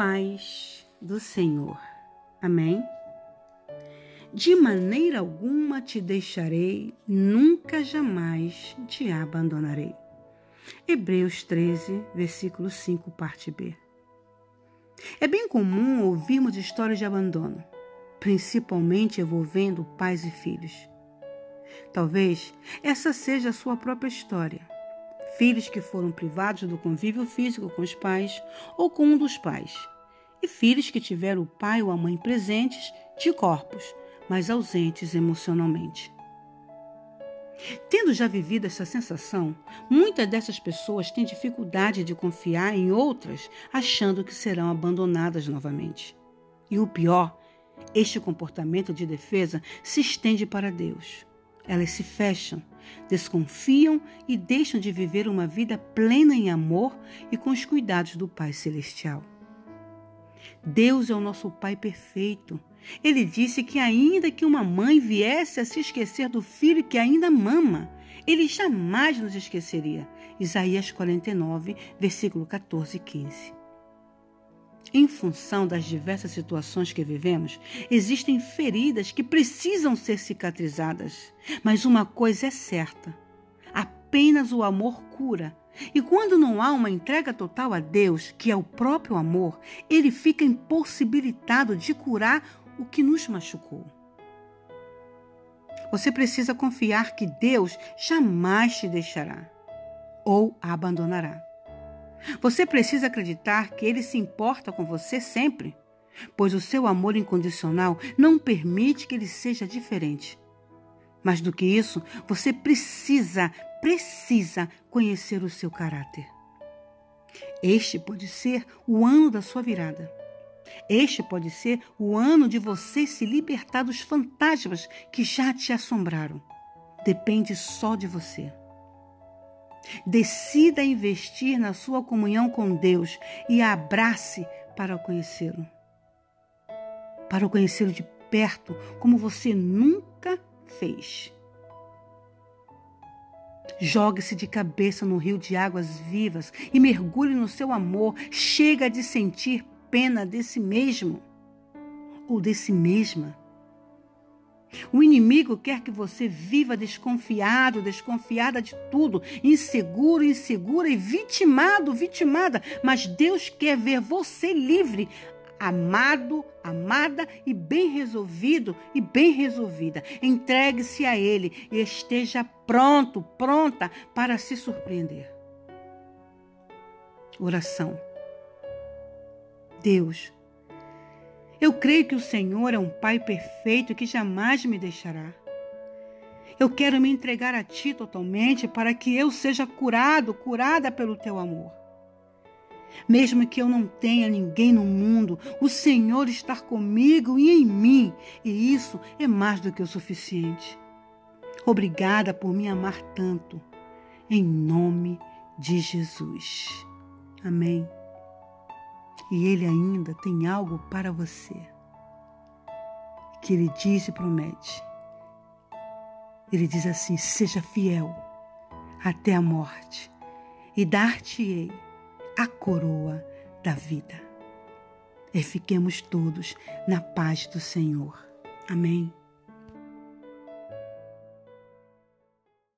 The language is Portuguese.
paz do Senhor. Amém? De maneira alguma te deixarei, nunca jamais te abandonarei. Hebreus 13, versículo 5, parte B. É bem comum ouvirmos histórias de abandono, principalmente envolvendo pais e filhos. Talvez essa seja a sua própria história filhos que foram privados do convívio físico com os pais ou com um dos pais, e filhos que tiveram o pai ou a mãe presentes de corpos, mas ausentes emocionalmente. Tendo já vivido essa sensação, muitas dessas pessoas têm dificuldade de confiar em outras, achando que serão abandonadas novamente. E o pior, este comportamento de defesa se estende para Deus. Elas se fecham, desconfiam e deixam de viver uma vida plena em amor e com os cuidados do Pai Celestial. Deus é o nosso Pai perfeito. Ele disse que, ainda que uma mãe viesse a se esquecer do filho que ainda mama, ele jamais nos esqueceria. Isaías 49, versículo 14 e 15. Em função das diversas situações que vivemos, existem feridas que precisam ser cicatrizadas. Mas uma coisa é certa: apenas o amor cura. E quando não há uma entrega total a Deus, que é o próprio amor, ele fica impossibilitado de curar o que nos machucou. Você precisa confiar que Deus jamais te deixará ou abandonará. Você precisa acreditar que Ele se importa com você sempre, pois o seu amor incondicional não permite que ele seja diferente. Mais do que isso, você precisa, precisa conhecer o seu caráter. Este pode ser o ano da sua virada. Este pode ser o ano de você se libertar dos fantasmas que já te assombraram. Depende só de você. Decida investir na sua comunhão com Deus e abrace para conhecê-lo. Para o conhecê-lo de perto, como você nunca fez. Jogue-se de cabeça no rio de águas vivas e mergulhe no seu amor. Chega de sentir pena desse mesmo ou desse mesma. O inimigo quer que você viva desconfiado, desconfiada de tudo, inseguro, insegura e vitimado, vitimada. Mas Deus quer ver você livre, amado, amada e bem resolvido e bem resolvida. Entregue-se a Ele e esteja pronto, pronta para se surpreender. Oração. Deus, eu creio que o Senhor é um Pai perfeito que jamais me deixará. Eu quero me entregar a Ti totalmente para que eu seja curado, curada pelo Teu amor. Mesmo que eu não tenha ninguém no mundo, o Senhor está comigo e em mim, e isso é mais do que o suficiente. Obrigada por me amar tanto. Em nome de Jesus. Amém e Ele ainda tem algo para você. Que Ele diz e promete. Ele diz assim: seja fiel até a morte, e dar-te-ei a coroa da vida. E fiquemos todos na paz do Senhor. Amém.